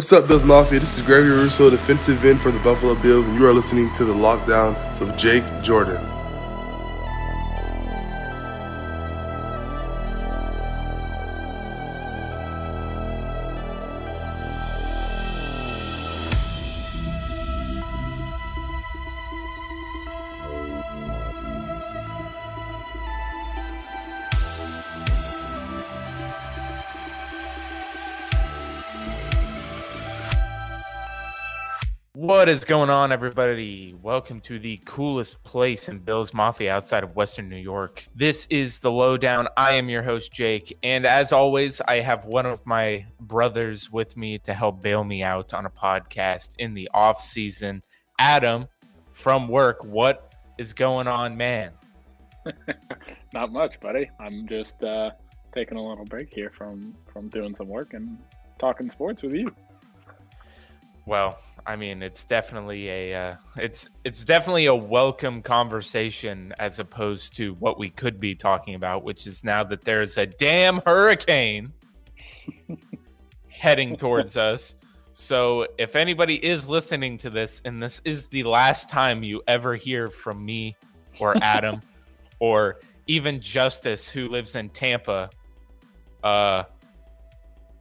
What's up, Bills Mafia? This is Gregory Rousseau, defensive end for the Buffalo Bills, and you are listening to The Lockdown with Jake Jordan. What is going on, everybody? Welcome to the coolest place in Bills Mafia outside of Western New York. This is the Lowdown. I am your host, Jake. And as always, I have one of my brothers with me to help bail me out on a podcast in the off season. Adam from work. What is going on, man? Not much, buddy. I'm just uh, taking a little break here from from doing some work and talking sports with you. Well, I mean, it's definitely a uh, it's it's definitely a welcome conversation as opposed to what we could be talking about, which is now that there's a damn hurricane heading towards us. So, if anybody is listening to this, and this is the last time you ever hear from me or Adam or even Justice, who lives in Tampa, uh,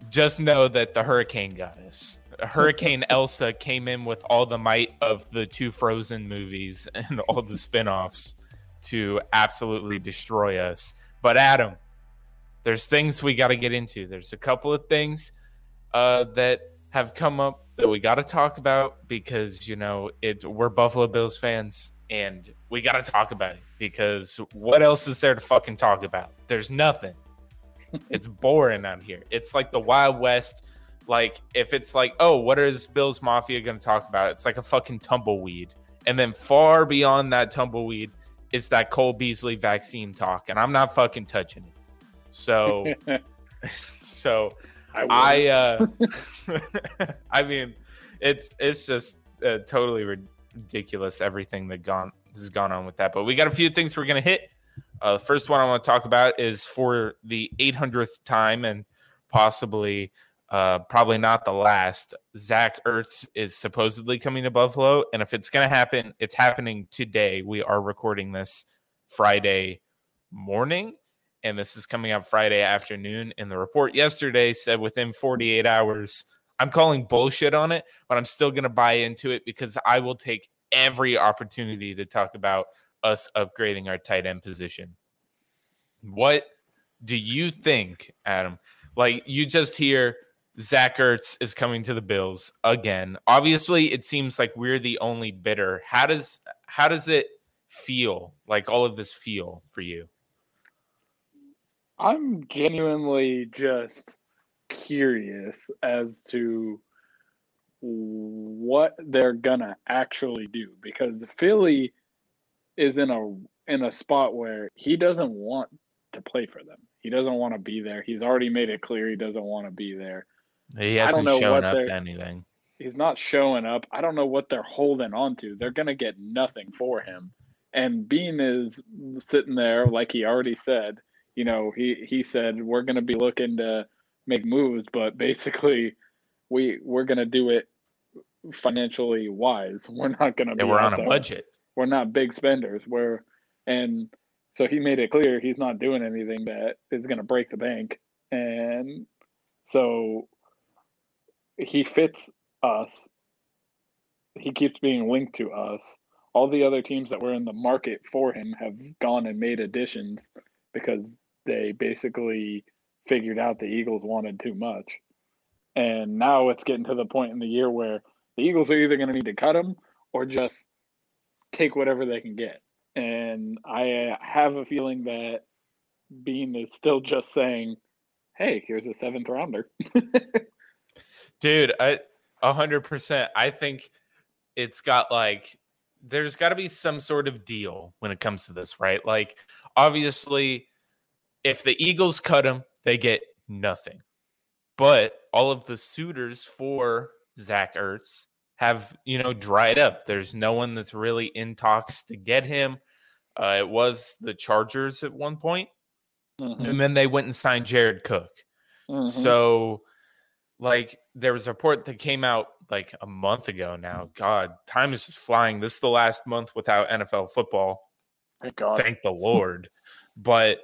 just know that the hurricane got us. Hurricane Elsa came in with all the might of the two Frozen movies and all the spin-offs to absolutely destroy us. But Adam, there's things we got to get into. There's a couple of things uh, that have come up that we got to talk about because you know it. We're Buffalo Bills fans, and we got to talk about it because what else is there to fucking talk about? There's nothing. It's boring out here. It's like the Wild West like if it's like, oh, what is Bills Mafia going to talk about? It's like a fucking tumbleweed. And then far beyond that tumbleweed is that Cole Beasley vaccine talk, and I'm not fucking touching it. So, so I, I uh, I mean, it's it's just uh, totally ridiculous everything that gone has gone on with that. But we got a few things we're gonna hit. Uh, the first one I want to talk about is for the 800th time and possibly uh, probably not the last. Zach Ertz is supposedly coming to Buffalo, and if it's going to happen, it's happening today. We are recording this Friday morning, and this is coming out Friday afternoon. And the report yesterday said within 48 hours. I'm calling bullshit on it, but I'm still going to buy into it because I will take every opportunity to talk about us upgrading our tight end position. What do you think, Adam? Like you just hear Zach Ertz is coming to the Bills again. Obviously, it seems like we're the only bidder. How does how does it feel? Like all of this feel for you? I'm genuinely just curious as to what they're gonna actually do because Philly is in a in a spot where he doesn't want to play for them. He doesn't want to be there. He's already made it clear he doesn't want to be there. He hasn't shown up anything. He's not showing up. I don't know what they're holding on to. They're going to get nothing for him. And Beane is sitting there, like he already said. You know, he he said we're going to be looking to make moves, but basically, we we're going to do it financially wise. We're not going to. Yeah, we're on a budget. We're not big spenders. We're and so he made it clear he's not doing anything that is going to break the bank. And so he fits us. He keeps being linked to us. All the other teams that were in the market for him have gone and made additions because they basically figured out the Eagles wanted too much. And now it's getting to the point in the year where the Eagles are either going to need to cut him or just take whatever they can get. And I have a feeling that Beane is still just saying, hey, here's a seventh rounder. Dude, I a hundred percent. I think it's got like there's got to be some sort of deal when it comes to this, right? Like, obviously, if the Eagles cut him, they get nothing. But all of the suitors for Zach Ertz have, you know, dried up. There's no one that's really in talks to get him. Uh, it was the Chargers at one point, mm-hmm. and then they went and signed Jared Cook. Mm-hmm. So like there was a report that came out like a month ago now. God, time is just flying. This is the last month without NFL football. Thank God. Thank the Lord. But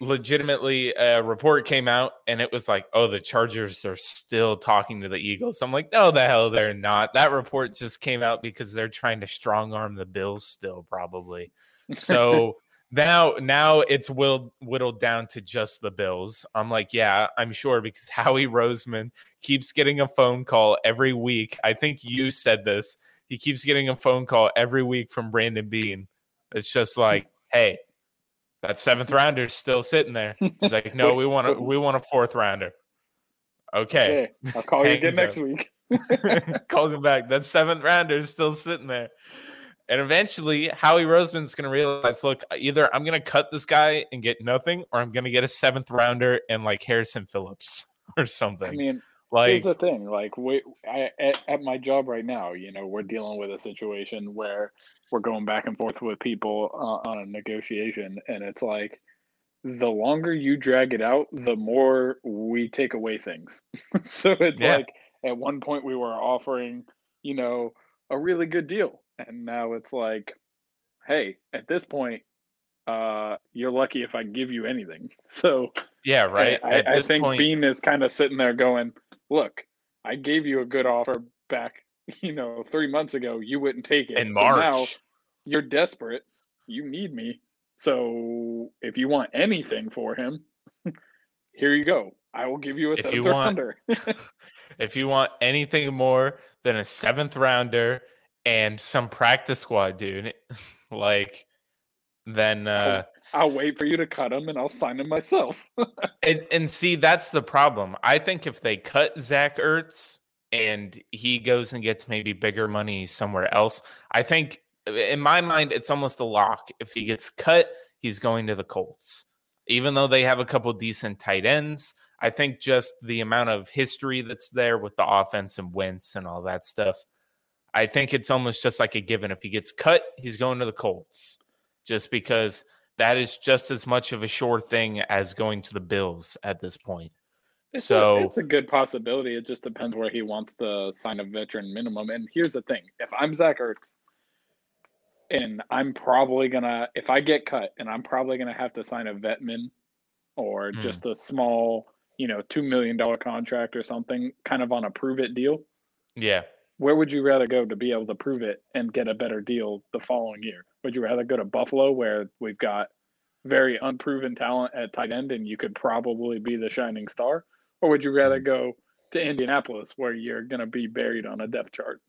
legitimately a report came out and it was like, oh, the Chargers are still talking to the Eagles. I'm like, no, the hell they're not. That report just came out because they're trying to strong arm the Bills still, probably. So now now it's whittled, whittled down to just the Bills. I'm like, yeah, I'm sure because Howie Roseman keeps getting a phone call every week. I think you said this. He keeps getting a phone call every week from Brandon Beane It's just hmm. like, hey, that seventh rounder is still sitting there. He's like, no, we want a we want a fourth rounder. Okay, Hey, I'll call you again next week. calls him back. That seventh rounder is still sitting there. And eventually, Howie Roseman's going to realize, look, either I'm going to cut this guy and get nothing, or I'm going to get a seventh rounder and like Harrison Phillips or something. I mean, like, here's the thing like we I, at, at my job right now you know we're dealing with a situation where we're going back and forth with people uh, on a negotiation and it's like the longer you drag it out the more we take away things so it's Yeah. like at one point we were offering you know a really good deal and now it's like hey at this point uh you're lucky if i give you anything so yeah, right. I, At I think point, Beane is kind of sitting there going, "Look, I gave you a good offer back, you know, three months ago. You wouldn't take it. in So now you're desperate. You need me. So if you want anything for him, here you go. I will give you a If you seventh want- rounder. if you want anything more than a seventh rounder and some practice squad, dude, like, then uh, I'll wait for you to cut him, and I'll sign him myself. And, and see, that's the problem. I think if they cut Zach Ertz and he goes and gets maybe bigger money somewhere else, I think in my mind, it's almost a lock. If he gets cut, he's going to the Colts. Even though they have a couple decent tight ends, I think just the amount of history that's there with the offense and Wentz and all that stuff, I think it's almost just like a given. If he gets cut, he's going to the Colts just because that is just as much of a sure thing as going to the Bills at this point. It's So- a, it's a good possibility. It just depends where he wants to sign a veteran minimum. And here's the thing: if I'm Zach Ertz, and I'm probably gonna, if I get cut, and I'm probably gonna have to sign a vet min, or Hmm. just a small, you know, two million dollar contract or something, kind of on a prove it deal. Yeah. Where would you rather go to be able to prove it and get a better deal the following year? Would you rather go to Buffalo, where we've got very unproven talent at tight end, and you could probably be the shining star, or would you rather go to Indianapolis, where you're going to be buried on a depth chart?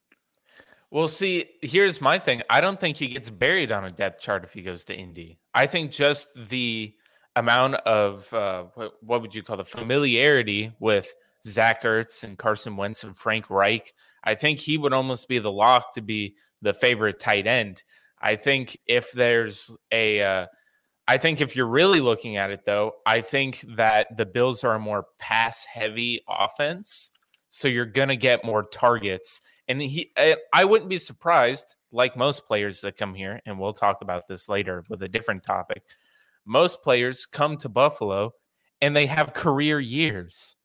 Well, see, here's my thing. I don't think he gets buried on a depth chart if he goes to Indy. I think just the amount of uh, what, what would you call the familiarity with Zach Ertz and Carson Wentz and Frank Reich. I think he would almost be the lock to be the favorite tight end. I think if there's a, uh, I think if you're really looking at it though, I think that the Bills are a more pass heavy offense. So you're going to get more targets. And he, I- I wouldn't be surprised, like most players that come here, and we'll talk about this later with a different topic. Most players come to Buffalo and they have career years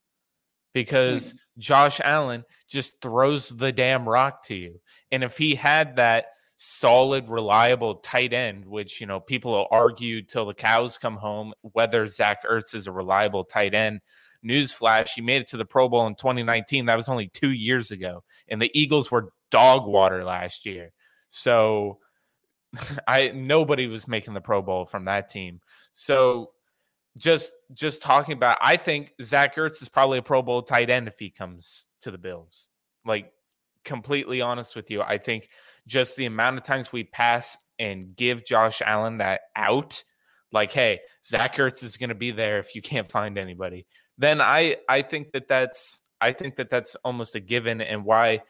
because mm. Josh Allen just throws the damn rock to you. And if he had that solid, reliable tight end, which, you know, people will argue till the cows come home whether Zach Ertz is a reliable tight end. Newsflash, he made it to the Pro Bowl in 2019. That was only two years ago. And the Eagles were dog water last year. So I nobody was making the Pro Bowl from that team. So just just talking about I think Zach Ertz is probably a Pro Bowl tight end if he comes to the Bills. Like completely honest with you. I think just the amount of times we pass and give Josh Allen that out, like, hey, Zach Ertz is going to be there if you can't find anybody. Then I I think that that's I think that that's almost a given, and why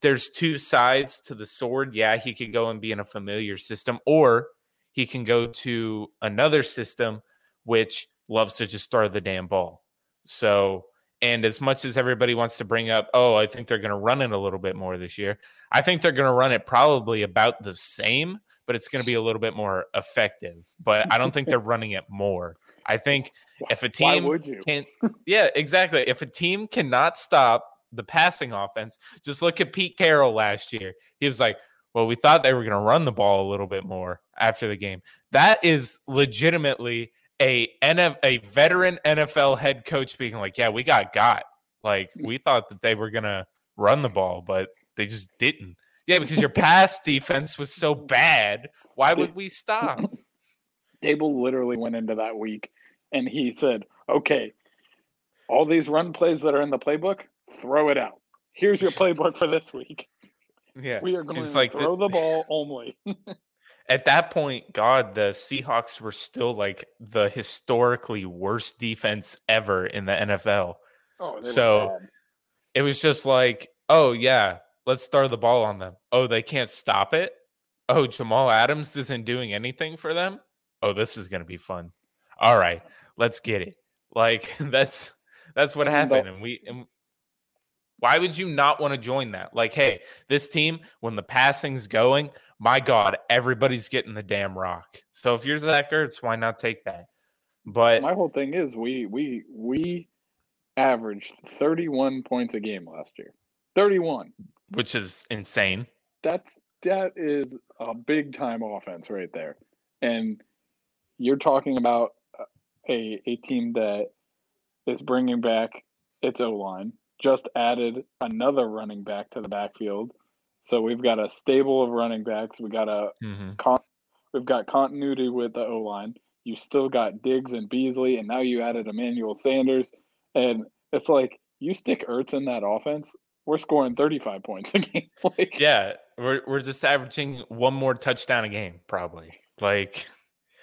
there's two sides to the sword. Yeah, he could go and be in a familiar system, or he can go to another system which loves to just throw the damn ball. So, and as much as everybody wants to bring up, oh, I think they're going to run it a little bit more this year, I think they're going to run it probably about the same, but it's going to be a little bit more effective. But I don't think they're running it more. I think if a Why team would you? can, yeah, exactly. If a team cannot stop the passing offense, just look at Pete Carroll last year. He was like, well, we thought they were going to run the ball a little bit more after the game. That is legitimately a NF, a veteran NFL head coach speaking like, yeah, we got got. Like we thought that they were going to run the ball, but they just didn't. Yeah, because your pass defense was so bad. Why would we stop? Daboll literally went into that week and he said, okay, all these run plays that are in the playbook, throw it out. Here's your playbook for this week. Yeah. We are going to like the- throw the ball only. At that point, God, the Seahawks were still like the historically worst defense ever in the NFL. Oh, So- It was just like, oh yeah, let's throw the ball on them. Oh, they can't stop it. Oh, Jamal Adams isn't doing anything for them. Oh, this is gonna be fun. All right, let's get it. Like that's that's what happened, and we. And why would you not want to join that? Like, hey, this team, when the passing's going, my God, everybody's getting the damn rock. So if you're Zach Ertz, why not take that? But my whole thing is we we we averaged 31 points a game last year. 31. which is insane. That's that is a big time offense right there. And you're talking about a a team that is bringing back its O line, just added another running back to the backfield. So we've got a stable of running backs. We got a hmm con- we've got continuity with the O line. You still got Diggs and Beasley, and now you added Emmanuel Sanders, and it's like you stick Ertz in that offense, we're scoring 35 points a game. like, Yeah, we're we're just averaging one more touchdown a game, probably. Like,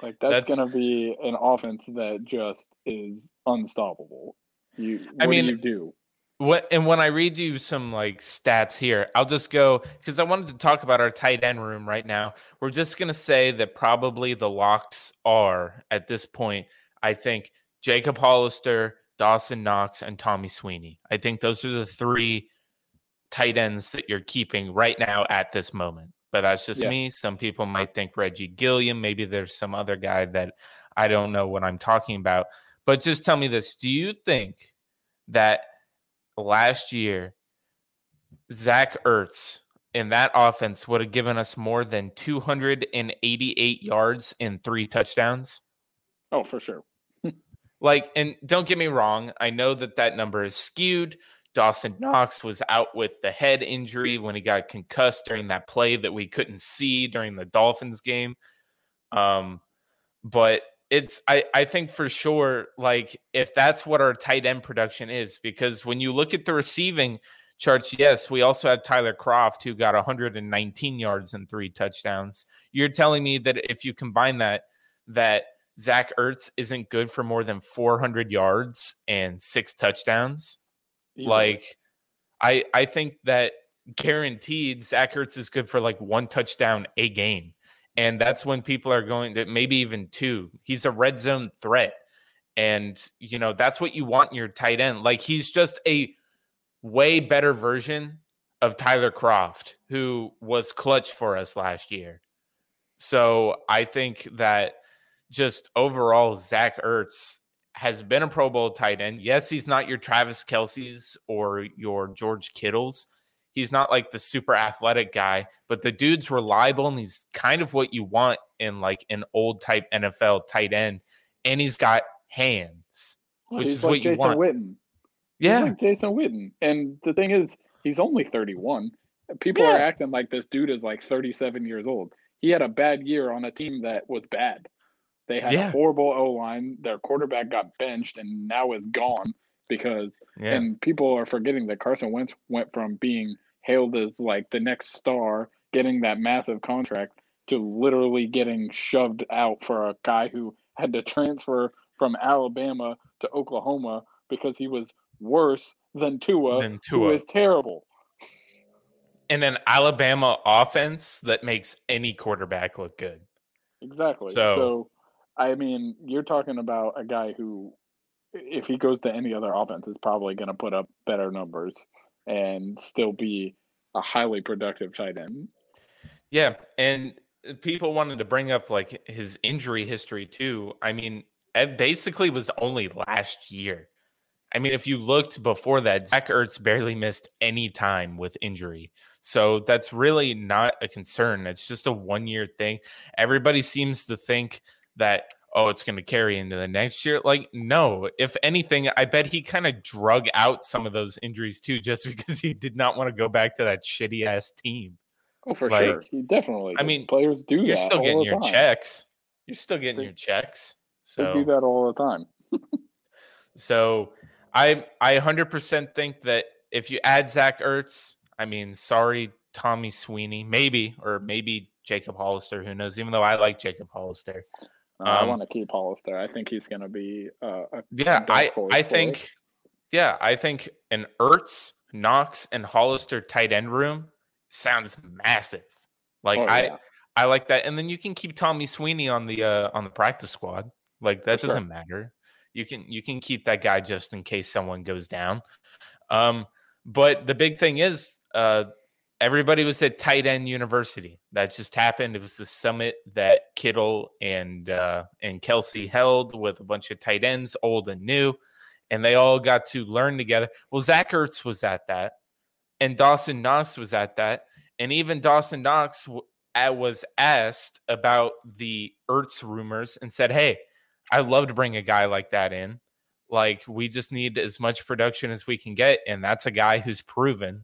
like that's, that's- gonna be an offense that just is unstoppable. You, I mean, do you do? What? And when I read you some like stats here, I'll just go because I wanted to talk about our tight end room right now. We're just gonna say that probably the locks are at this point. I think Jacob Hollister, Dawson Knox, and Tommy Sweeney. I think those are the three tight ends that you're keeping right now at this moment. But that's just Yeah. me. Some people might think Reggie Gilliam. Maybe there's some other guy that I don't know what I'm talking about. But just tell me this: Do you think that last year Zach Ertz in that offense would have given us more than 288 yards and three touchdowns? Oh, for sure. Like, and don't get me wrong, I know that that number is skewed. Dawson Knox was out with the head injury when he got concussed during that play that we couldn't see during the Dolphins game. Um, but it's I I think for sure like if that's what our tight end production is because when you look at the receiving charts, yes, we also have Tyler Kroft who got 119 yards and three touchdowns. You're telling me that if you combine that, that Zach Ertz isn't good for more than 400 yards and six touchdowns. Easily. Like, I I think that guaranteed Zach Ertz is good for like one touchdown a game, and that's when people are going to maybe even two. He's a red zone threat, and you know that's what you want in your tight end. Like he's just a way better version of Tyler Kroft, who was clutch for us last year. So I think that just overall, Zach Ertz has been a Pro Bowl tight end. Yes, he's not your Travis Kelce's or your George Kittle's. He's not like the super athletic guy, but the dude's reliable and he's kind of what you want in like an old type NFL tight end. And he's got hands. Well, which is like what you Jason want. Witten. Yeah. like Jason Witten. And the thing is, he's only 31. People Yeah. are acting like this dude is like 37 years old. He had a bad year on a team that was bad. They had Yeah. a horrible O line. Their quarterback got benched and now is gone because Yeah. and people are forgetting that Carson Wentz went from being hailed as like the next star, getting that massive contract, to literally getting shoved out for a guy who had to transfer from Alabama to Oklahoma because he was worse than Tua, Than Tua. is terrible. and an Alabama offense that makes any quarterback look good. Exactly. So- So, I mean, you're talking about a guy who, if he goes to any other offense, is probably going to put up better numbers and still be a highly productive tight end. Yeah, and people wanted to bring up like his injury history too. I mean, it basically was only last year. I mean, if you looked before that, Zach Ertz barely missed any time with injury. So that's really not a concern. It's just a one year thing. Everybody seems to think that, oh, it's going to carry into the next year. Like, no, if anything, I bet he kind of drug out some of those injuries too, just because he did not want to go back to that shitty ass team. Oh, for Like, sure. He definitely. I mean, players do You're still getting your time. checks. You're still getting They- your checks. They So do that all the time. So I I 100% think that if you add Zach Ertz, I mean, sorry, Tommy Sweeney, maybe, or maybe Jacob Hollister, who knows, even though I like Jacob Hollister. Uh, I Um, want to keep Hollister. I think he's going to be uh, a Yeah, I, I think, yeah, I think an Ertz, Knox, and Hollister tight end room sounds massive. Like Oh, I, yeah. I like that, and then you can keep Tommy Sweeney on the uh, on the practice squad. Like that For doesn't matter. You can you can keep that guy just in case someone goes down. Um, but the big thing is, uh, everybody was at tight end university. That just happened. It was the summit that Kittle and uh, and Kelce held with a bunch of tight ends, old and new, and they all got to learn together. Well, Zach Ertz was at that, and Dawson Knox was at that, and even Dawson Knox w- was asked about the Ertz rumors and said, "Hey, I'd love to bring a guy like that in. Like we just need as much production as we can get, and that's a guy who's proven."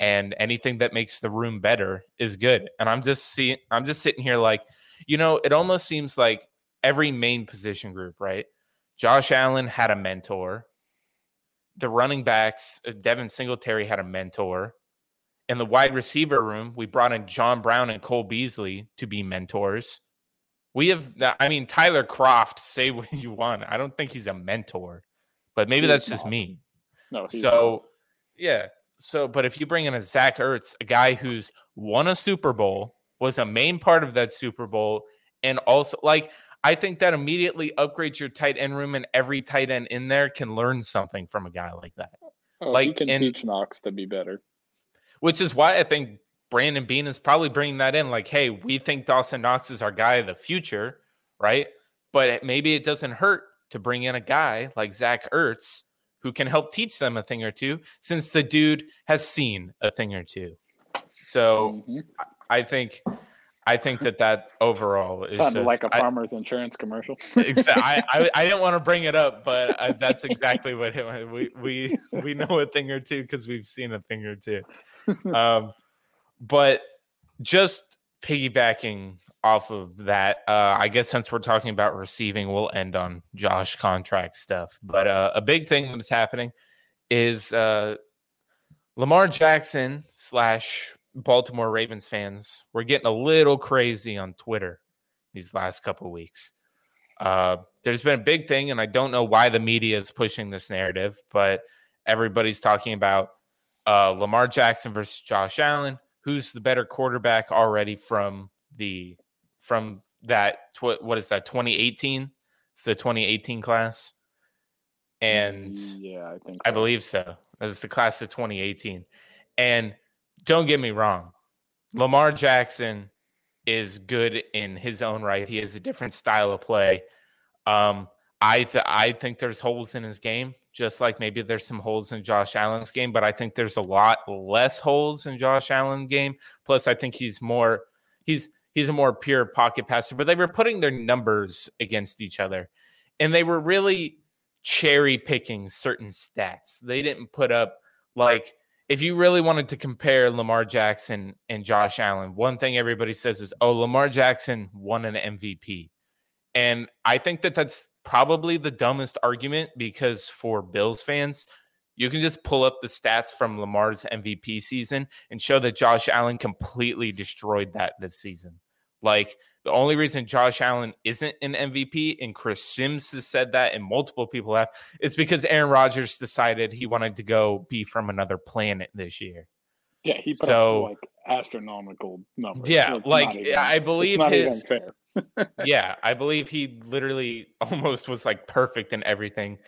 And anything that makes the room better is good. And I'm just seeing, I'm just sitting here like, you know, it almost seems like every main position group, right? Josh Allen had a mentor. The running backs, uh, Devin Singletary had a mentor. In the wide receiver room, we brought in John Brown and Cole Beasley to be mentors. We have, I mean, Tyler Kroft, say what you want. I don't think he's a mentor, but maybe He that's is just me. No, he's So, yeah. So, but if you bring in a Zach Ertz, a guy who's won a Super Bowl, was a main part of that Super Bowl, and also like I think that immediately upgrades your tight end room, and every tight end in there can learn something from a guy like that. oh, like, can and- teach Knox to be better. Which is why I think Brandon Beane is probably bringing that in. Like, hey, we think Dawson Knox is our guy of the future, right? But it- maybe it doesn't hurt to bring in a guy like Zach Ertz who can help teach them a thing or two, since the dude has seen a thing or two. So Mhm. I think, I think that that overall is just, like a farmer's insurance commercial. Exa- I, I, I didn't want to bring it up, but I, that's exactly what it, we we we know a thing or two because we've seen a thing or two. Um, but just piggybacking off of that, uh, I guess since we're talking about receiving, we'll end on Josh contract stuff. But uh, a big thing that's happening is uh, Lamar Jackson slash Baltimore Ravens fans. We're getting a little crazy on Twitter these last couple weeks. Uh, there's been a big thing, and I don't know why the media is pushing this narrative, but everybody's talking about uh, Lamar Jackson versus Josh Allen. Who's the better quarterback already from the from that? Tw- what is that? 2018. It's the 2018 class, and yeah, I think I believe so. That's the class of 2018. And don't get me wrong, Lamar Jackson is good in his own right. He has a different style of play. Um, I th- I think there's holes in his game, just like maybe there's some holes in Josh Allen's game, but I think there's a lot less holes in Josh Allen's game. Plus, I think he's more he's he's a more pure pocket passer. But they were putting their numbers against each other, and they were really cherry picking certain stats. They didn't put up like if you really wanted to compare Lamar Jackson and Josh Allen, one thing everybody says is, "Oh, Lamar Jackson won an MVP." And I think that that's probably the dumbest argument because for Bills fans, you can just pull up the stats from Lamar's MVP season and show that Josh Allen completely destroyed that this season. Like the only reason Josh Allen isn't an MVP, and Chris Sims has said that, and multiple people have, is because Aaron Rodgers decided he wanted to go be from another planet this year. Yeah, he put So- up like astronomical numbers. Yeah, It's like even- I believe his fair. yeah, I believe he literally almost was like perfect in everything.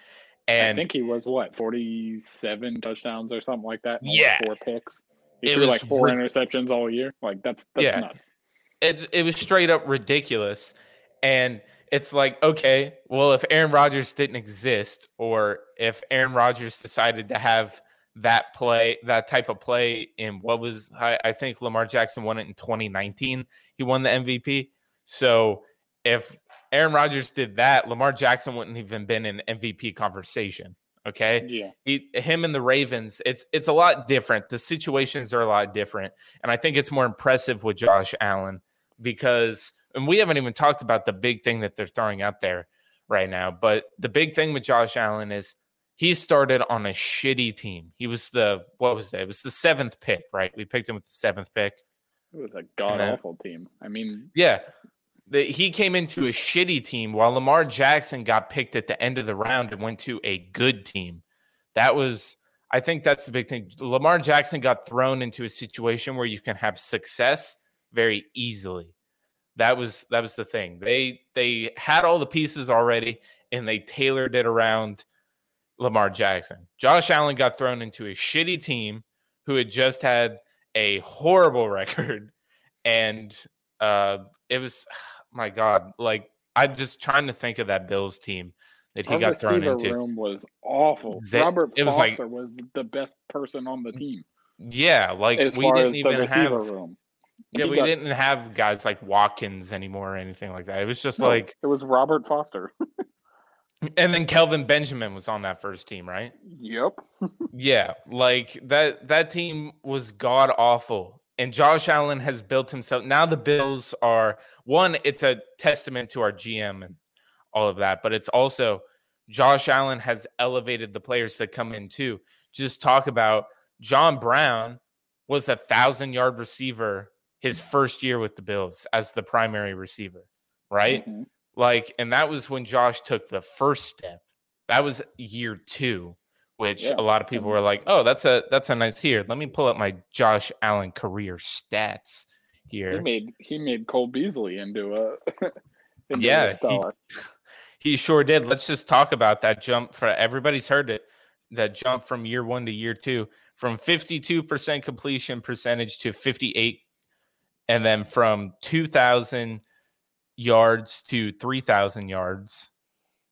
And I think he was what forty-seven touchdowns or something like that. Yeah. four picks. He It threw was like four rid- interceptions all year. Like that's that's Yeah. nuts. it it was straight up ridiculous, and it's like okay, well, if Aaron Rodgers didn't exist, or if Aaron Rodgers decided to have that play, that type of play in what was I, I think Lamar Jackson won it in 2019. He won the MVP. So if Aaron Rodgers did that, Lamar Jackson wouldn't even been in MVP conversation. Okay. Yeah. He, him and the Ravens, it's it's a lot different. The situations are a lot different. And I think it's more impressive with Josh Allen because and we haven't even talked about the big thing that they're throwing out there right now. But the big thing with Josh Allen is he started on a shitty team. He was the what was it? It was the seventh pick, right? We picked him with the seventh pick. It was a god awful team. I mean, yeah, the, he came into a shitty team while Lamar Jackson got picked at the end of the round and went to a good team. That was, I think, that's the big thing. Lamar Jackson got thrown into a situation where you can have success very easily. That was that was the thing. They they had all the pieces already, and they tailored it around Lamar Jackson. Josh Allen got thrown into a shitty team who had just had a horrible record. And uh, it was, my God, like I'm just trying to think of that Bills team that he Our got thrown into. room was awful. Z- Robert it was like- Foster was the best person on the mm, team Yeah, like as we didn't even have. room. Yeah, He we got- didn't have guys like Watkins anymore or anything like that. It was just no, like, it was Robert Foster. and then Kelvin Benjamin was on that first team, right? yep. Yeah, like that that team was god awful. And Josh Allen has built himself. Now the Bills are one, it's a testament to our GM and all of that, but it's also Josh Allen has elevated the players that come in too. Just talk about John Brown was a thousand yard receiver his first year with the Bills as the primary receiver, right? Mhm. Like, and that was when Josh took the first step. That was year two, which Yeah, a lot of people were like, "Oh, that's a that's a nice here." Let me pull up my Josh Allen career stats here. He made he made Cole Beasley into a into Yeah, a he- He sure did. Let's just talk about that jump for everybody's heard it. That jump from year one to year two, from 52% completion percentage to 58, and then from 2,000 yards to 3,000 yards.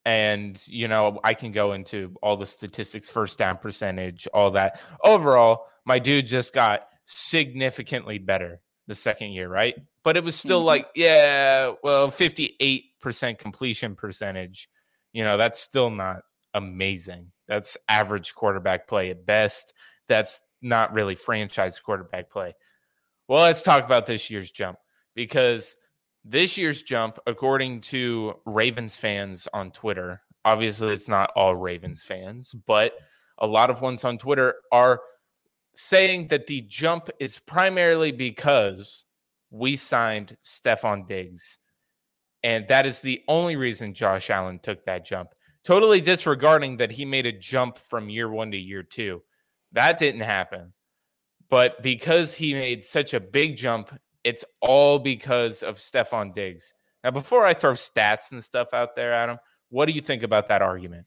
And, you know, I can go into all the statistics, first down percentage, all that. Overall, my dude just got significantly better the second year, right? But it was still Mhm. like, yeah, well, 58% completion percentage. You know, that's still not amazing. That's average quarterback play at best. That's not really franchise quarterback play. Well, let's talk about this year's jump because this year's jump, according to Ravens fans on Twitter, obviously it's not all Ravens fans, but a lot of ones on Twitter are saying that the jump is primarily because we signed Stefon Diggs. And that is the only reason Josh Allen took that jump. Totally disregarding that he made a jump from year one to year two. That didn't happen. But because he made such a big jump, it's all because of Stefon Diggs. Now, before I throw stats and stuff out there, Adam, what do you think about that argument?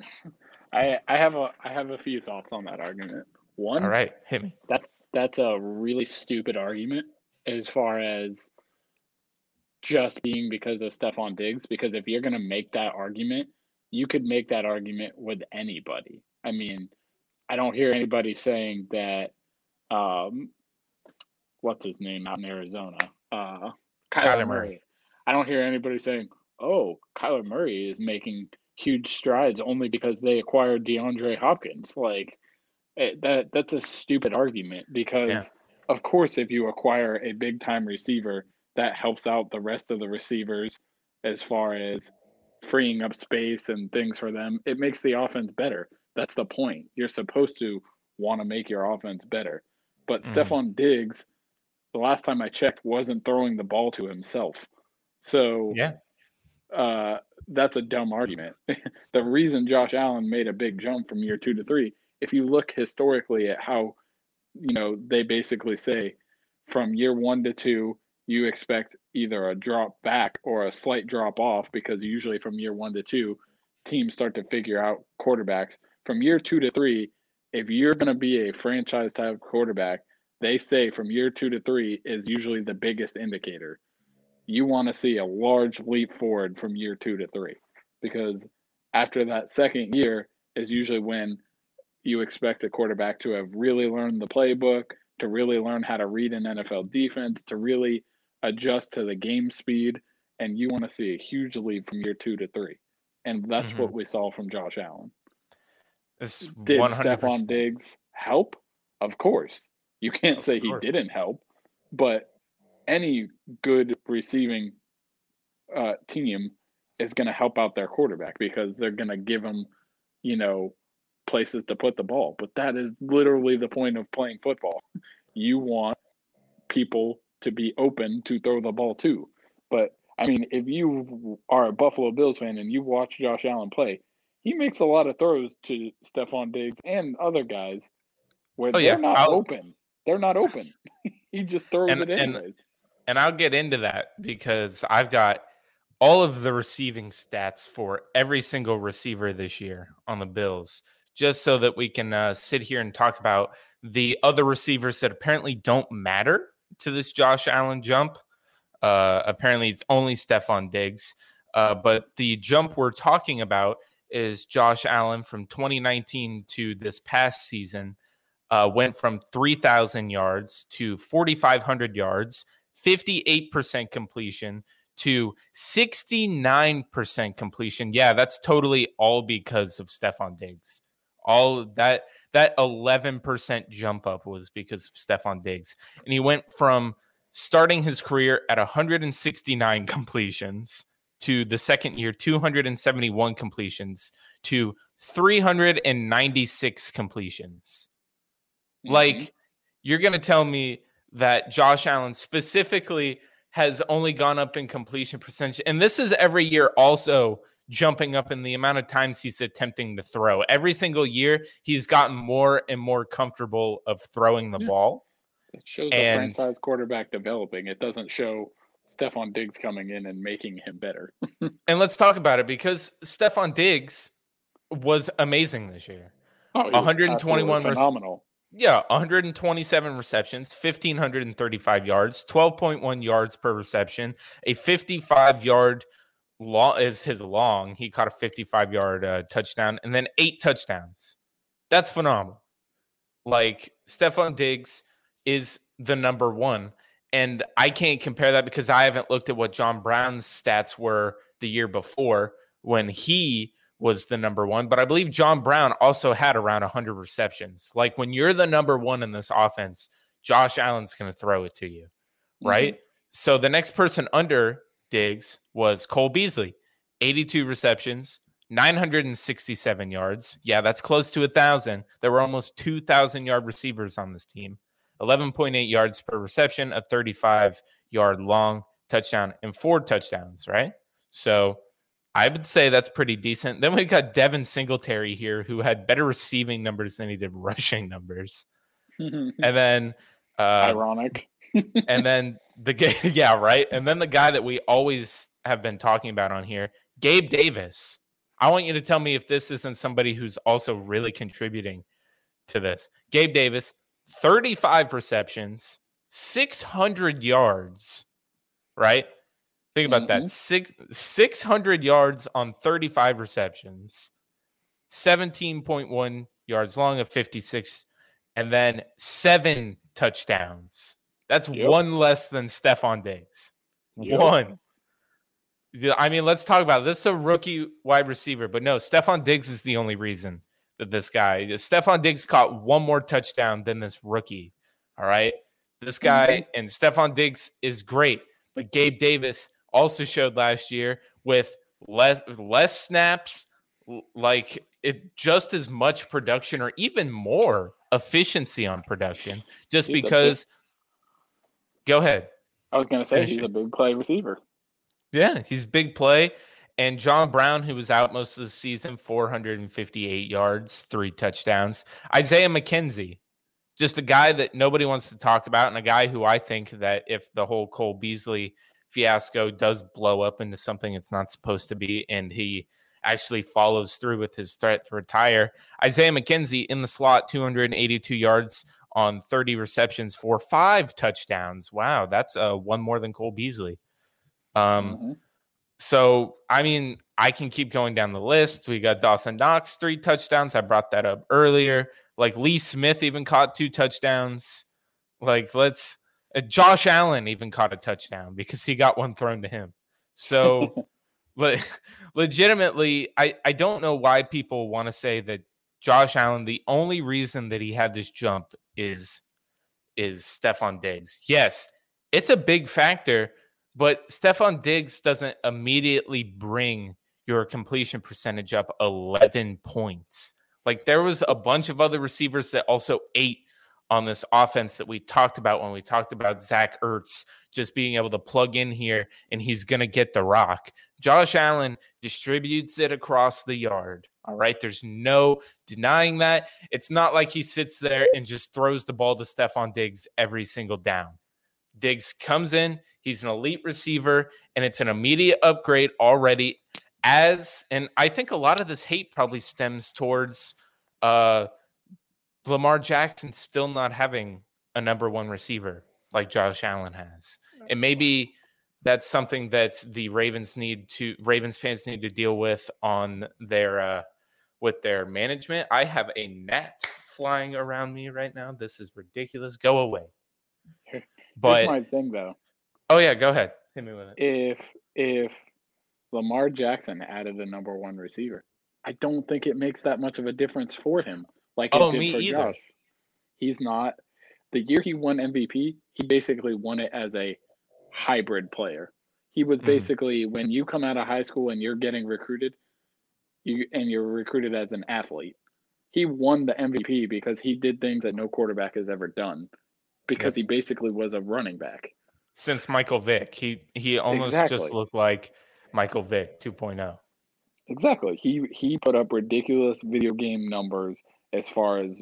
I I have a I have a few thoughts on that argument. One, All right, hit me. that that's a really stupid argument as far as just being because of Stefon Diggs. Because if you're gonna make that argument, you could make that argument with anybody. I mean, I don't hear anybody saying that. Um, what's his name out in Arizona? Uh, Kyler, Kyler Murray. Murray. I don't hear anybody saying, "Oh, Kyler Murray is making huge strides only because they acquired DeAndre Hopkins." Like it, that that's a stupid argument because Yeah. of course if you acquire a big time receiver that helps out the rest of the receivers as far as freeing up space and things for them it makes the offense better that's the point you're supposed to want to make your offense better but Mhm. Stefon Diggs the last time I checked wasn't throwing the ball to himself so Yeah. uh, that's a dumb argument. the reason Josh Allen made a big jump from year two to three, if you look historically at how, you know, they basically say from year one to two, you expect either a drop back or a slight drop off because usually from year one to two, teams start to figure out quarterbacks. From year two to three, if you're going to be a franchise type quarterback, they say from year two to three is usually the biggest indicator. You want to see a large leap forward from year two to three because after that second year is usually when you expect a quarterback to have really learned the playbook, to really learn how to read an NFL defense, to really adjust to the game speed. And you want to see a huge leap from year two to three. And that's mm-hmm. what we saw from Josh Allen. It's Did 100%. Stefon Diggs help? Of course. You can't say he didn't help, but any good receiving uh, team is going to help out their quarterback because they're going to give him, you know, places to put the ball. But that is literally the point of playing football. You want people to be open to throw the ball to. But I mean, if you are a Buffalo Bills fan and you watch Josh Allen play, he makes a lot of throws to Stefon Diggs and other guys where oh, they're yeah. not I'll, open. They're not open. he just throws and, it anyways. And, and I'll get into that because I've got all of the receiving stats for every single receiver this year on the Bills, just so that we can uh, sit here and talk about the other receivers that apparently don't matter to this Josh Allen jump. Uh, apparently, it's only Stefon Diggs. Uh, but the jump we're talking about is Josh Allen from 2019 to this past season uh, went from 3,000 yards to 4,500 yards, 58% completion to 69% completion. Yeah, that's totally all because of Stefon Diggs. All that that 11% jump up was because of Stefon Diggs. And he went from starting his career at 169 completions to the second year 271 completions to 396 completions. Mm-hmm. Like, you're going to tell me that Josh Allen specifically has only gone up in completion percentage. And this is every year also jumping up in the amount of times he's attempting to throw. Every single year, he's gotten more and more comfortable of throwing the yeah. ball. It shows and, a franchise quarterback developing. It doesn't show Stefon Diggs coming in and making him better. and let's talk about it because Stefon Diggs was amazing this year. Oh, 121 phenomenal. Yeah, 127 receptions, 1535 yards, 12.1 yards per reception, a 55 yard long is his long. He caught a 55 yard uh, touchdown and then eight touchdowns. That's phenomenal. Like Stefon Diggs is the number one. And I can't compare that because I haven't looked at what John Brown's stats were the year before when he was the number one, but I believe John Brown also had around 100 receptions. Like when you're the number one in this offense, Josh Allen's going to throw it to you, mm-hmm. right? So the next person under Diggs was Cole Beasley, 82 receptions, 967 yards. Yeah, that's close to a thousand. There were almost 2,000 yard receivers on this team. 11.8 yards per reception, a 35 yard long touchdown, and four touchdowns, right? So I would say that's pretty decent. Then we've got Devin Singletary here, who had better receiving numbers than he did rushing numbers. and then uh, ironic. and then the guy, yeah, right. And then the guy that we always have been talking about on here, Gabe Davis. I want you to tell me if this isn't somebody who's also really contributing to this. Gabe Davis, 35 receptions, 600 yards, right? Think about mm-hmm. that. Six six hundred yards on thirty five receptions, seventeen point one yards long of fifty six, and then seven touchdowns. That's yep. one less than Stefon Diggs. Yep. One. I mean, let's talk about it. this. Is a rookie wide receiver, but no, Stefon Diggs is the only reason that this guy. Stefon Diggs caught one more touchdown than this rookie. All right, this guy mm-hmm. and Stefon Diggs is great, but Gabe Davis also showed last year with less less snaps, like it just as much production or even more efficiency on production, just he's because. Go ahead. I was going to say Finish he's it. a big play receiver. Yeah, he's big play. And John Brown, who was out most of the season, 458 yards, three touchdowns. Isaiah McKenzie, just a guy that nobody wants to talk about, and a guy who I think that if the whole Cole Beasley fiasco does blow up into something it's not supposed to be, and he actually follows through with his threat to retire. Isaiah McKenzie in the slot, 282 yards on 30 receptions for five touchdowns. Wow, that's uh, one more than Cole Beasley. Um, Mhm. so I mean, I can keep going down the list. We got Dawson Knox, three touchdowns. I brought that up earlier. Like Lee Smith even caught two touchdowns. Like let's Uh, Josh Allen even caught a touchdown because he got one thrown to him. So but legitimately, I, I don't know why people want to say that Josh Allen, the only reason that he had this jump is is Stefon Diggs. Yes, it's a big factor, but Stefon Diggs doesn't immediately bring your completion percentage up 11 points. Like there was a bunch of other receivers that also ate on this offense that we talked about when we talked about Zach Ertz just being able to plug in here and he's going to get the rock. Josh Allen distributes it across the yard. All right. There's no denying that. It's not like he sits there and just throws the ball to Stefon Diggs every single down. Diggs comes in, he's an elite receiver, and it's an immediate upgrade already. As and I think a lot of this hate probably stems towards uh Lamar Jackson still not having a number one receiver like Josh Allen has. And maybe that's something that the Ravens need to Ravens fans need to deal with on their uh with their management. I have a gnat flying around me right now. This is ridiculous. Go away. Here's my thing though. oh yeah, go ahead. Hit me with it. If if Lamar Jackson added a number one receiver, I don't think it makes that much of a difference for him. Like Oh, me either. Josh. He's not the year he won MVP, he basically won it as a hybrid player. He was Mhm. basically when you come out of high school and you're getting recruited, you and you're recruited as an athlete. He won the MVP because he did things that no quarterback has ever done. Because he basically was a running back. Since Michael Vick, he he almost just looked like Michael Vick oh. 2.0. Exactly. He he put up ridiculous video game numbers as far as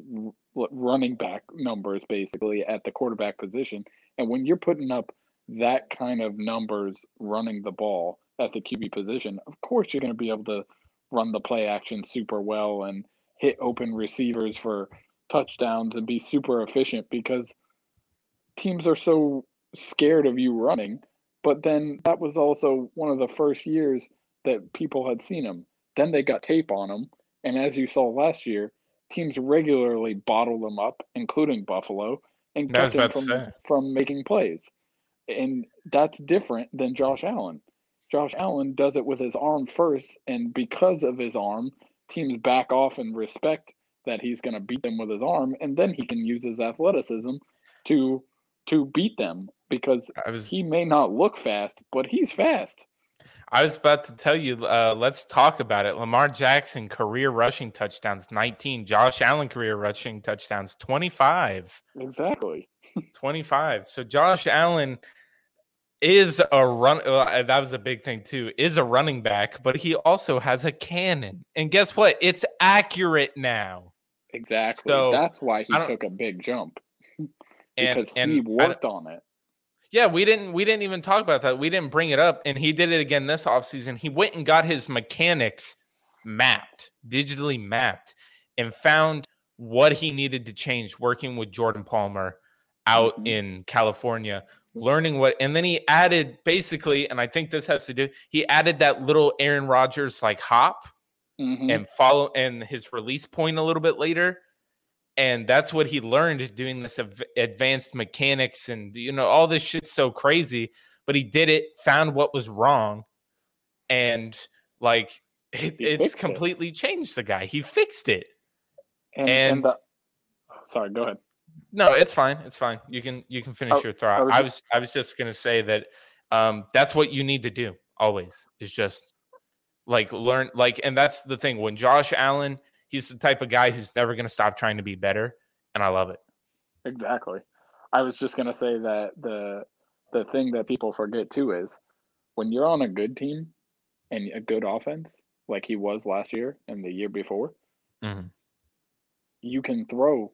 running back numbers, basically at the quarterback position. And when you're putting up that kind of numbers running the ball at the QB position, of course you're going to be able to run the play action super well and hit open receivers for touchdowns and be super efficient because teams are so scared of you running. But then that was also one of the first years that people had seen him. Then they got tape on him. And as you saw last year, teams regularly bottle them up, including Buffalo, and I was kept him about to from, from making plays. And that's different than Josh Allen. Josh Allen does it with his arm first, and because of his arm, teams back off and respect that he's going to beat them with his arm, and then he can use his athleticism to to beat them because was he may not look fast, but he's fast. I was about to tell you. Uh, let's talk about it. Lamar Jackson career rushing touchdowns 19. Josh Allen career rushing touchdowns 25. Exactly. 25. So Josh Allen is a run. Uh, that was a big thing too. Is a running back, but he also has a cannon. And guess what? It's accurate now. Exactly. So, That's why he took a big jump because and he I don't- worked on it. Yeah, we didn't we didn't even talk about that. We didn't bring it up and he did it again this offseason. He went and got his mechanics mapped, digitally mapped and found what he needed to change working with Jordan Palmer out Mhm. in California, learning what and then he added basically and I think this has to do he added that little Aaron Rodgers like hop Mhm. and follow and his release point a little bit later and that's what he learned doing this advanced mechanics and you know all this shit's so crazy but he did it found what was wrong and like it, it's fixed it. completely changed the guy. He fixed it. And, and- and the, sorry, go ahead. no it's fine it's fine. You can you can finish Oh, your thought. I was i was i was just gonna say that um that's what you need to do always is just like learn like and that's the thing. When josh allen he's the type of guy who's never gonna stop trying to be better and i love it Exactly. I was just gonna say that the the thing that people forget too is when you're on a good team and a good offense, like he was last year and the year before, Mhm. you can throw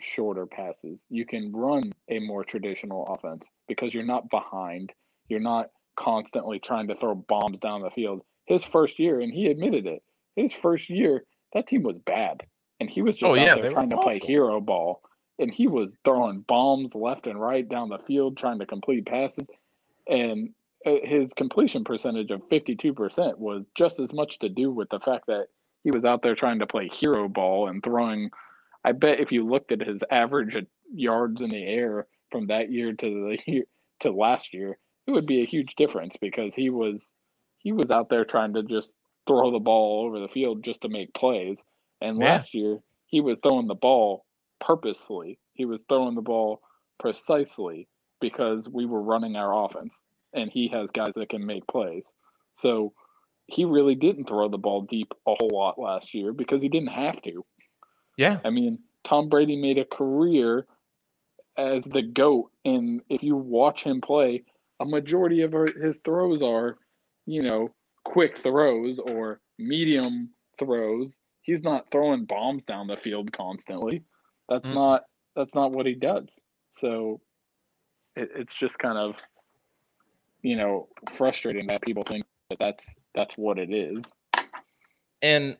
shorter passes. You can run a more traditional offense because you're not behind. You're not constantly trying to throw bombs down the field. His first year, and he admitted it, his first year, that team was bad. And he was just Oh, out yeah, there trying to play hero ball. And he was throwing bombs left and right down the field trying to complete passes. And uh, his completion percentage of 52% was just as much to do with the fact that he was out there trying to play hero ball and throwing i bet if you looked at his average yards in the air from that year to the year to last year it would be a huge difference because he was he was out there trying to just throw the ball over the field just to make plays and Yeah. last year he was throwing the ball purposefully he was throwing the ball precisely because we were running our offense and he has guys that can make plays. So he really didn't throw the ball deep a whole lot last year because he didn't have to. Yeah. I mean, Tom Brady made a career as the GOAT. And if you watch him play, a majority of his throws are, you know, quick throws or medium throws. He's not throwing bombs down the field constantly. That's Mm. not that's not what he does. So it, it's just kind of you know frustrating that people think that that's that's what it is. And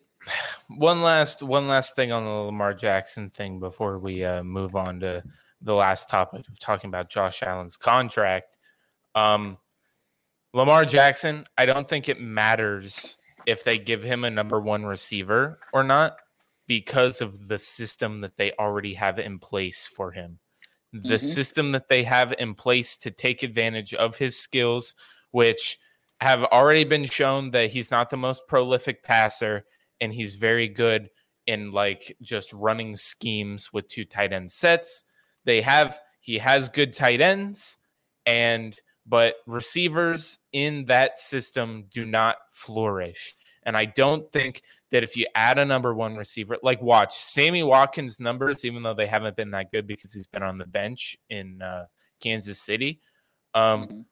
one last one last thing on the Lamar Jackson thing before we uh, move on to the last topic of talking about Josh Allen's contract. Um, Lamar Jackson, I don't think it matters if they give him a number one receiver or not because of the system that they already have in place for him. The Mhm. system that they have in place to take advantage of his skills, which have already been shown that he's not the most prolific passer and he's very good in like just running schemes with two tight end sets. They have he has good tight ends and but receivers in that system do not flourish. And I don't think that if you add a number one receiver, like watch Sammy Watkins' numbers, even though they haven't been that good because he's been on the bench in uh, Kansas City, um, Mhm.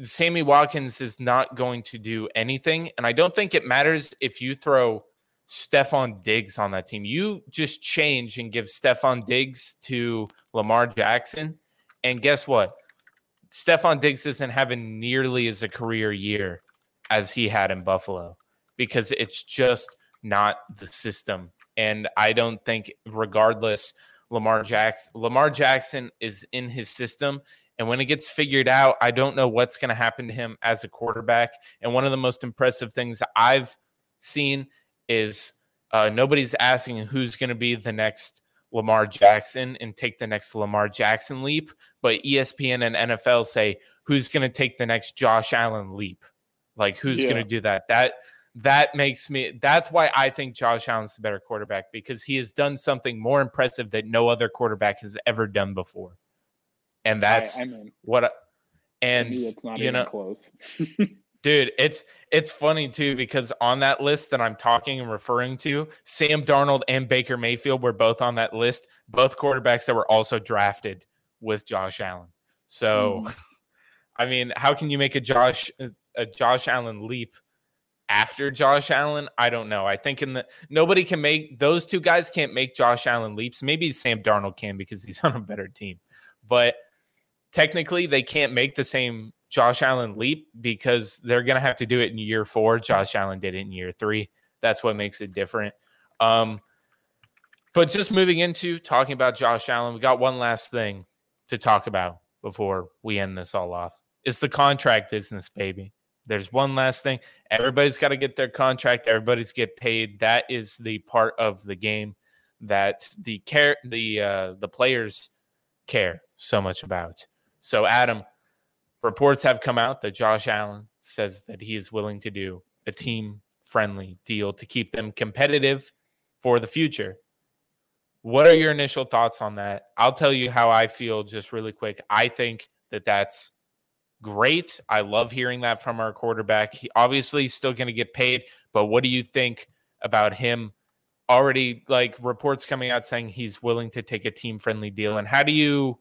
Sammy Watkins is not going to do anything. And I don't think it matters if you throw Stefon Diggs on that team. You just change and give Stefon Diggs to Lamar Jackson. And guess what? Stefon Diggs isn't having nearly as a career year as he had in Buffalo because it's just not the system. And I don't think, regardless, Lamar Jackson, Lamar Jackson is in his system. And when it gets figured out, I don't know what's going to happen to him as a quarterback. And one of the most impressive things I've seen is uh, nobody's asking who's going to be the next Lamar Jackson and take the next Lamar Jackson leap, but ESPN and NFL say who's going to take the next Josh Allen leap. Like who's Yeah. going to do that? That that makes me that's why I think Josh Allen's the better quarterback because he has done something more impressive that no other quarterback has ever done before. And that's I, I mean, what I, and it's not you even know close. Dude, it's it's funny too because on that list that I'm talking and referring to, Sam Darnold and Baker Mayfield were both on that list, both quarterbacks that were also drafted with Josh Allen. So, Mhm. I mean, how can you make a Josh a Josh Allen leap after Josh Allen? I don't know. I think in the nobody can make those two guys can't make Josh Allen leaps. Maybe Sam Darnold can because he's on a better team. But technically they can't make the same Josh Allen leap because they're going to have to do it in year 4. Josh Allen did it in year 3. That's what makes it different. Um but just moving into talking about Josh Allen, we got one last thing to talk about before we end this all off. It's the contract business, baby. There's one last thing. Everybody's got to get their contract. Everybody's get paid. That is the part of the game that the care the uh, the players care so much about. So, Adam, reports have come out that Josh Allen says that he is willing to do a team friendly deal to keep them competitive for the future. What are your initial thoughts on that? I'll tell you how I feel just really quick. I think that that's great. I love hearing that from our quarterback. He obviously still going to get paid, but what do you think about him already like reports coming out saying he's willing to take a team friendly deal and how do you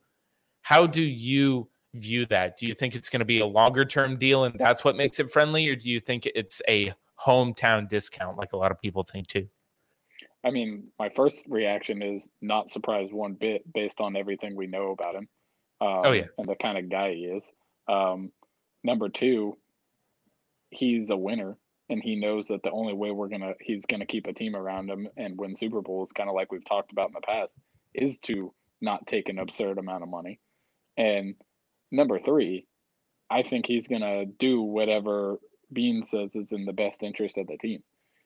how do you view that? Do you think it's going to be a longer term deal and that's what makes it friendly or do you think it's a hometown discount like a lot of people think too? I mean, my first reaction is not surprised one bit based on everything we know about him. Um, Oh, yeah. and the kind of guy he is. Um, number two, he's a winner, and he knows that the only way we're gonna he's gonna keep a team around him and win Super Bowls, kind of like we've talked about in the past, is to not take an absurd amount of money. And number three, I think he's going to do whatever Beane says is in the best interest of the team.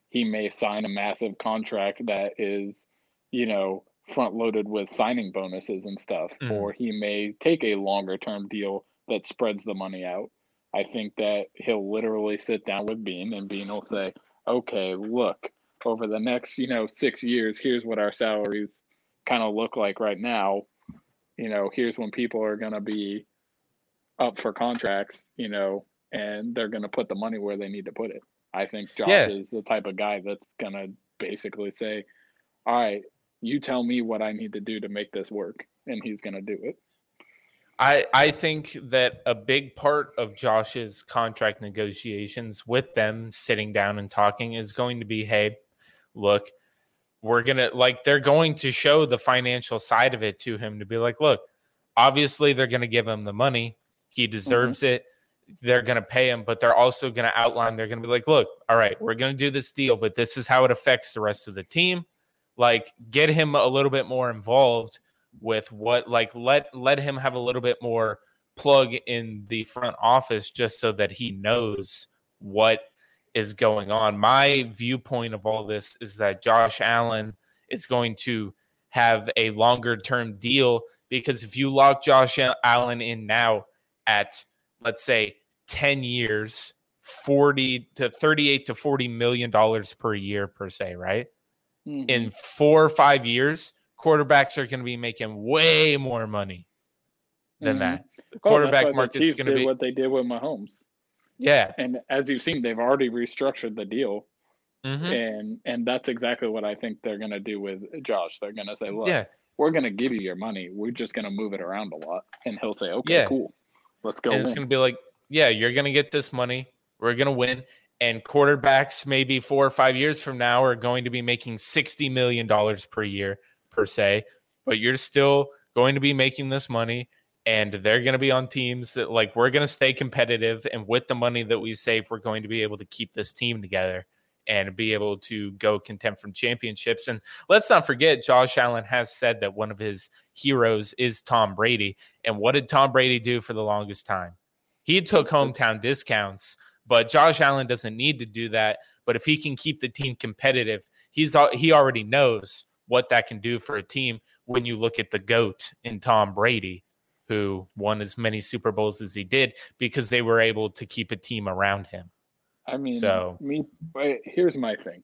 He may sign a massive contract that is, you know, front loaded with signing bonuses and stuff, Mhm. or he may take a longer term deal that spreads the money out. I think that he'll literally sit down with Beane and Beane will say, okay, look, over the next, you know, six years, here's what our salaries kind of look like right now. You know, here's when people are going to be up for contracts, you know, and they're going to put the money where they need to put it. I think Josh Yeah. is the type of guy that's going to basically say, all right, you tell me what I need to do to make this work. And he's going to do it. I I think that a big part of Josh's contract negotiations with them sitting down and talking is going to be, hey, look, we're gonna like they're going to show the financial side of it to him to be like, look, obviously they're gonna give him the money, he mm-hmm. deserves it. They're gonna pay him, but they're also gonna outline. They're gonna be like, look, all right, we're gonna do this deal, but this is how it affects the rest of the team. Like, get him a little bit more involved with what like let let him have a little bit more plug in the front office just so that he knows what is going on. My viewpoint of all this is that Josh Allen is going to have a longer term deal because if you lock Josh Allen in now at let's say 10 years 40 to 38 to 40 million dollars per year per se, right? Mhm. in four or five years, quarterbacks are going to be making way more money than Mhm. that. The Oh, quarterback why the market's going to be, what they did with Mahomes. yeah. And as you've seen, they've already restructured the deal. mhm, and and that's exactly what I think they're gonna do with Josh. They're gonna say, "Look, Yeah. we're gonna give you your money. We're just gonna move it around a lot," and he'll say, "Okay, Yeah. cool, let's go." And it's going to be like, yeah, you're going to get this money. We're going to win. And quarterbacks, maybe four or five years from now, are going to be making $60 million per year, per se. But you're still going to be making this money. And they're going to be on teams that, like, we're going to stay competitive. And with the money that we save, we're going to be able to keep this team together and be able to go contend from championships. And let's not forget, Josh Allen has said that one of his heroes is Tom Brady. And what did Tom Brady do for the longest time? He took hometown discounts, but Josh Allen doesn't need to do that. But if he can keep the team competitive, he's he already knows what that can do for a team when you look at the GOAT in Tom Brady, who won as many Super Bowls as he did because they were able to keep a team around him. I mean, so- me. Here's my thing: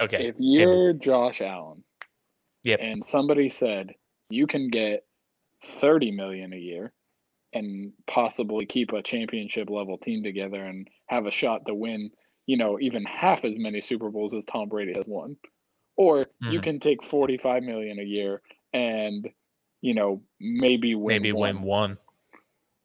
Okay. if you're Josh Allen, Yep. and somebody said you can get thirty million a year and possibly keep a championship level team together and have a shot to win, you know, even half as many Super Bowls as Tom Brady has won, or you Mhm. can take forty-five million a year and you know maybe win Maybe one. win one.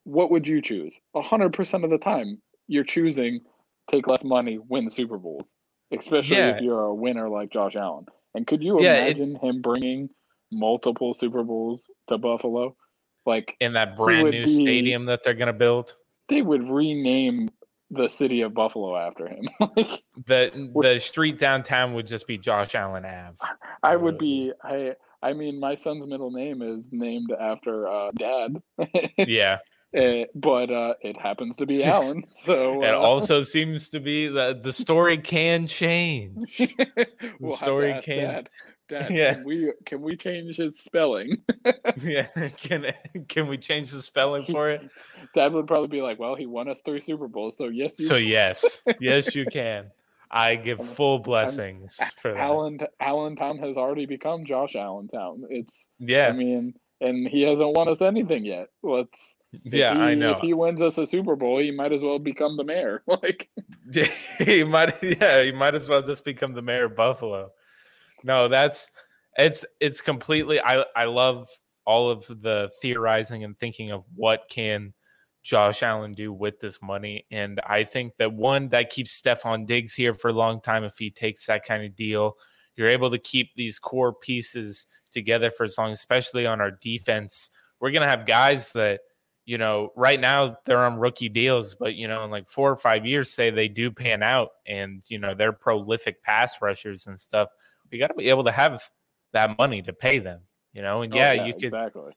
what would you choose? A hundred percent of the time, you're choosing take less money, win the Super Bowls, especially Yeah. if you're a winner like Josh Allen. And could you Yeah, it- imagine him bringing multiple Super Bowls to Buffalo? Like in that brand new be- stadium that they're going to build. they would rename the city of Buffalo after him. like The the street downtown would just be Josh Allen Ave. I would be I I mean my son's middle name is named after uh, dad. Yeah. Eh, but uh, it happens to be Allen. So It uh, also seems to be that the story can change. we'll have story can- Dad. Dad, Yeah. can we can we change his spelling? yeah. Can can we change the spelling for it? Dad would probably be like, "Well, he won us three Super Bowls, so yes, you So yes. Yes, you can. I give full blessings for that. Allen Allentown has already become Josh Allentown. It's yeah. I mean, and he hasn't won us anything yet. Let's Yeah, I know. If he wins us a Super Bowl, he might as well become the mayor. Like he might yeah he might as well just become the mayor of buffalo no that's it's it's completely i i love all of the theorizing and thinking of what can josh allen do with this money and i think that one that keeps Stefon diggs here for a long time if he takes that kind of deal you're able to keep these core pieces together for as long especially on our defense we're going to have guys that you know, right now they're on rookie deals, but you know, in like four or five years, say they do pan out and you know they're prolific pass rushers and stuff. We got to be able to have that money to pay them. You know, and Oh, yeah, you could exactly.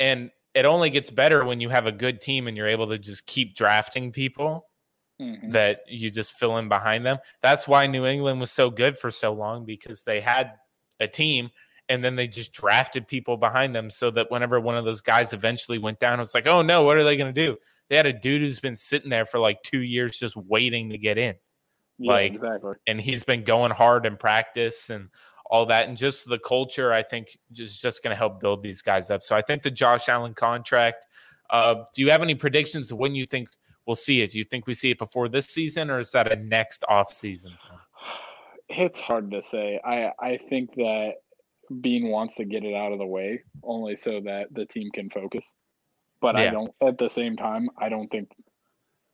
and it only gets better when you have a good team and you're able to just keep drafting people Mhm. that you just fill in behind them. That's why New England was so good for so long because they had a team and then they just drafted people behind them so that whenever one of those guys eventually went down, it was like, oh no, what are they going to do? They had a dude who's been sitting there for like two years just waiting to get in. Yeah, like- exactly. And he's been going hard in practice and all that. And just the culture, I think, is just going to help build these guys up. So I think the Josh Allen contract. Uh, do you have any predictions of when you think we'll see it? Do you think we see it before this season or is that a next off season? It's hard to say. I I think that Beane wants to get it out of the way only so that the team can focus. But I don't at the same time, I don't think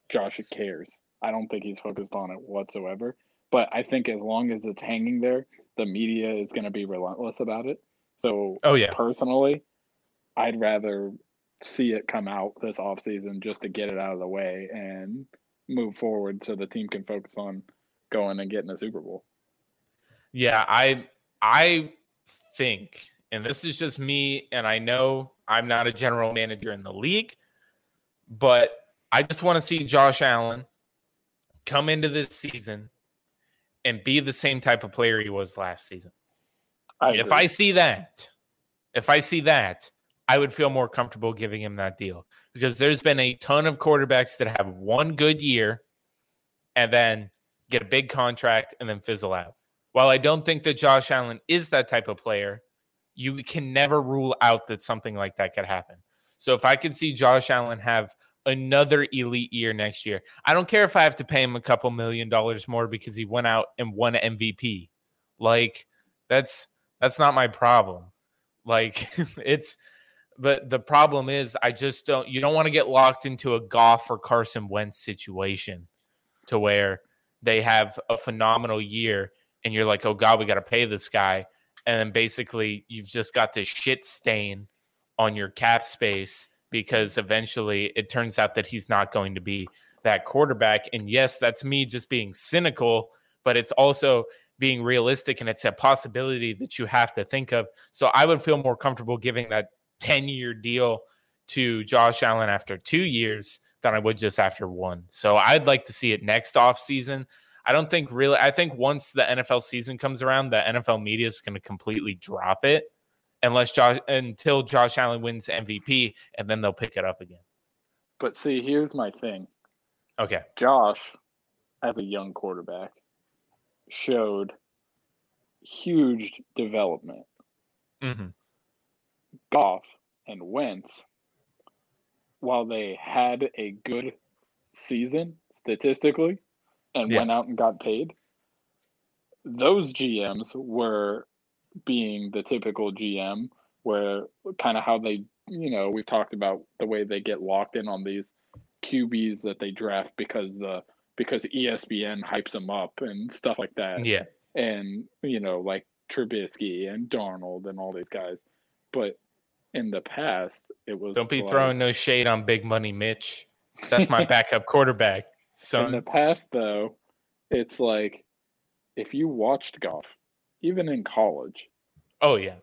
Josh cares. I don't think he's focused on it whatsoever. But I think as long as it's hanging there, the media is going to be relentless about it. So Oh, yeah. personally, I'd rather see it come out this offseason just to get it out of the way and move forward so the team can focus on going and getting a Super Bowl. Yeah, I I think, and this is just me, and I know I'm not a general manager in the league, but I just want to see Josh Allen come into this season and be the same type of player he was last season. I If. I see that, if I see that, I would feel more comfortable giving him that deal because there's been a ton of quarterbacks that have one good year and then get a big contract and then fizzle out. While I don't think that Josh Allen is that type of player, you can never rule out that something like that could happen. So if I could see Josh Allen have another elite year next year, I don't care if I have to pay him a couple million dollars more because he went out and won MVP. Like that's that's not my problem. Like it's but the problem is I just don't you don't want to get locked into a Goff or Carson Wentz situation to where they have a phenomenal year and you're like, oh God, we got to pay this guy. And then basically you've just got this shit stain on your cap space because eventually it turns out that he's not going to be that quarterback. And yes, that's me just being cynical, but it's also being realistic and it's a possibility that you have to think of. So I would feel more comfortable giving that 10 year deal to Josh Allen after two years than I would just after one. So I'd like to see it next off season. I don't think really, I think once the NFL season comes around, the NFL media is going to completely drop it unless Josh, until Josh Allen wins MVP and then they'll pick it up again. But see, here's my thing. Okay. Josh, as a young quarterback, showed huge development. hmm Goff and Wentz, while they had a good season statistically and Yeah. went out and got paid, those GMs were being the typical GM where kind of how they, you know, we've talked about the way they get locked in on these QBs that they draft because the because ESPN hypes them up and stuff like that Yeah. and you know like Trubisky and Darnold and all these guys. But in the past, it was Don't be like- throwing no shade on Big Money Mitch. That's my backup quarterback. In the past, though, it's like if you watched Goff, even in college, oh yeah.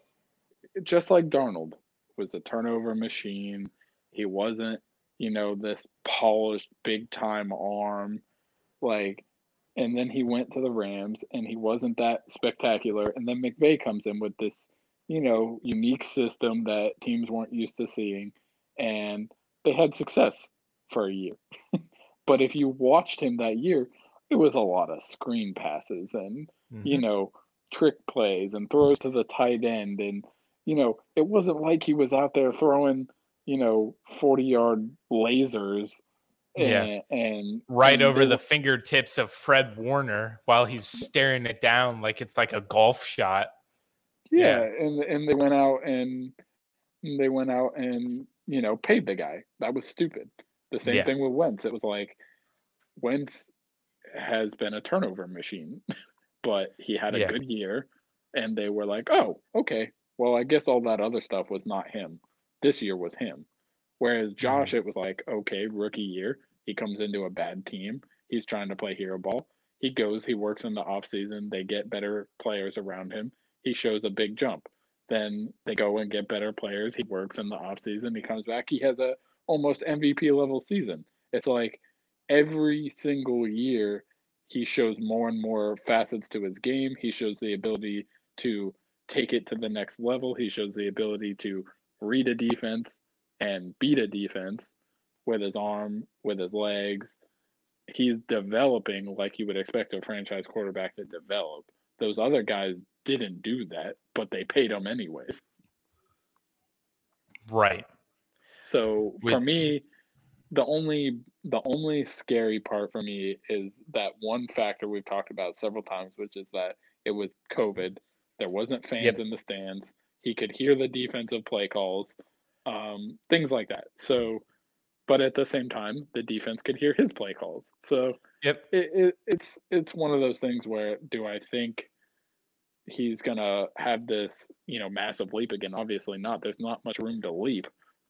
just like Darnold was a turnover machine. He wasn't, you know, this polished big time arm. Like, and then he went to the Rams and he wasn't that spectacular. And then McVay comes in with this, you know, unique system that teams weren't used to seeing. And they had success for a year. but if you watched him that year, it was a lot of screen passes and you Mhm. know, trick plays and throws to the tight end. And, you know, it wasn't like he was out there throwing, you know, 40 yard lasers. Yeah. And, and right and over the were- fingertips of Fred Warner while he's staring it down like it's like a golf shot. yeah, yeah. and and they went out and they went out and you know paid the guy. That was stupid. The same Yeah. thing with Wentz. It was like Wentz has been a turnover machine, but he had a Yeah. good year, and they were like, "Oh, okay. Well, I guess all that other stuff was not him. This year was him." Whereas mm-hmm. Josh, it was like, okay, rookie year, he comes into a bad team. He's trying to play hero ball. He goes, he works in the offseason. They get better players around him. He shows a big jump. then they go and get better players. He works in the offseason. He comes back. He has a almost MVP level season. It's like every single year he shows more and more facets to his game. He shows the ability to take it to the next level. He shows the ability to read a defense and beat a defense with his arm, with his legs. He's developing like you would expect a franchise quarterback to develop. Those other guys didn't do that, but they paid him anyways. Right. So Which... for me, the only the only scary part for me is that one factor we've talked about several times, which is that it was COVID. There wasn't fans yep. in the stands. He could hear the defensive play calls, um, things like that. So, but at the same time, the defense could hear his play calls. So, yep, it, it, it's it's one of those things where do I think he's gonna have this you know massive leap again? Obviously not. There's not much room to leap.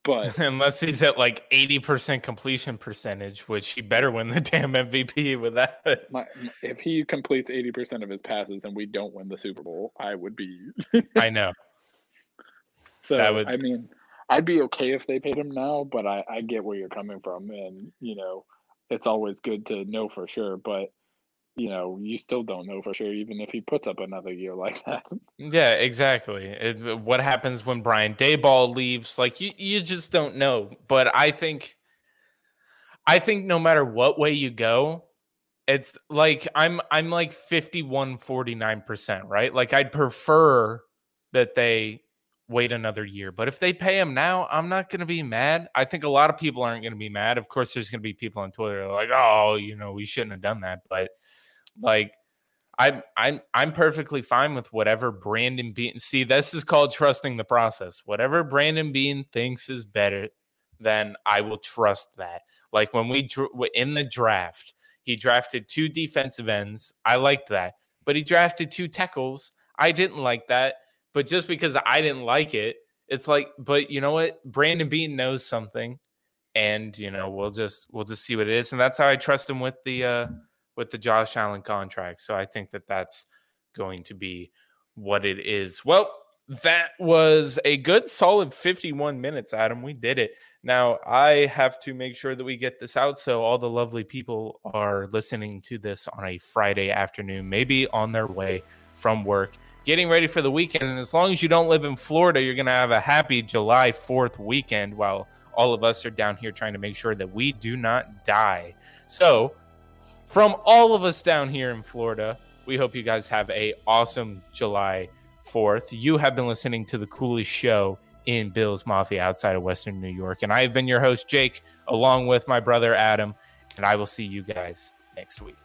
But unless he's at like 80% completion percentage, which he better win the damn MVP with that. My, if he completes 80% of his passes and we don't win the Super Bowl, I would be. I know. So, would... I mean, I'd be okay if they paid him now, but I, I get where you're coming from. And, you know, it's always good to know for sure. But you know, you still don't know for sure, even if he puts up another year like that. Yeah, exactly. It, what happens when Brian Daboll leaves? Like you, you just don't know. But I think, I think no matter what way you go, it's like I'm, I'm like 51, 49%, right? Like I'd prefer that they wait another year. But if they pay him now, I'm not going to be mad. I think a lot of people aren't going to be mad. Of course, there's going to be people on Twitter like, oh, you know, we shouldn't have done that. But like I'm I'm I'm perfectly fine with whatever Brandon Beane See, this is called trusting the process. Whatever Brandon Beane thinks is better, then I will trust that. Like when we drew in the draft, he drafted two defensive ends. I liked that, but he drafted two tackles. I didn't like that. But just because I didn't like it, it's like, but you know what? Brandon Beane knows something, and you know we'll just we'll just see what it is, and that's how I trust him with the. uh with the Josh Allen contract. So I think that that's going to be what it is. Well, that was a good solid 51 minutes, Adam. We did it. Now, I have to make sure that we get this out so all the lovely people are listening to this on a Friday afternoon, maybe on their way from work, getting ready for the weekend. And as long as you don't live in Florida, you're going to have a happy July 4th weekend while all of us are down here trying to make sure that we do not die. So, from all of us down here in Florida, we hope you guys have a awesome July 4th. You have been listening to the coolest show in Bills Mafia outside of Western New York. And I have been your host, Jake, along with my brother, Adam. And I will see you guys next week.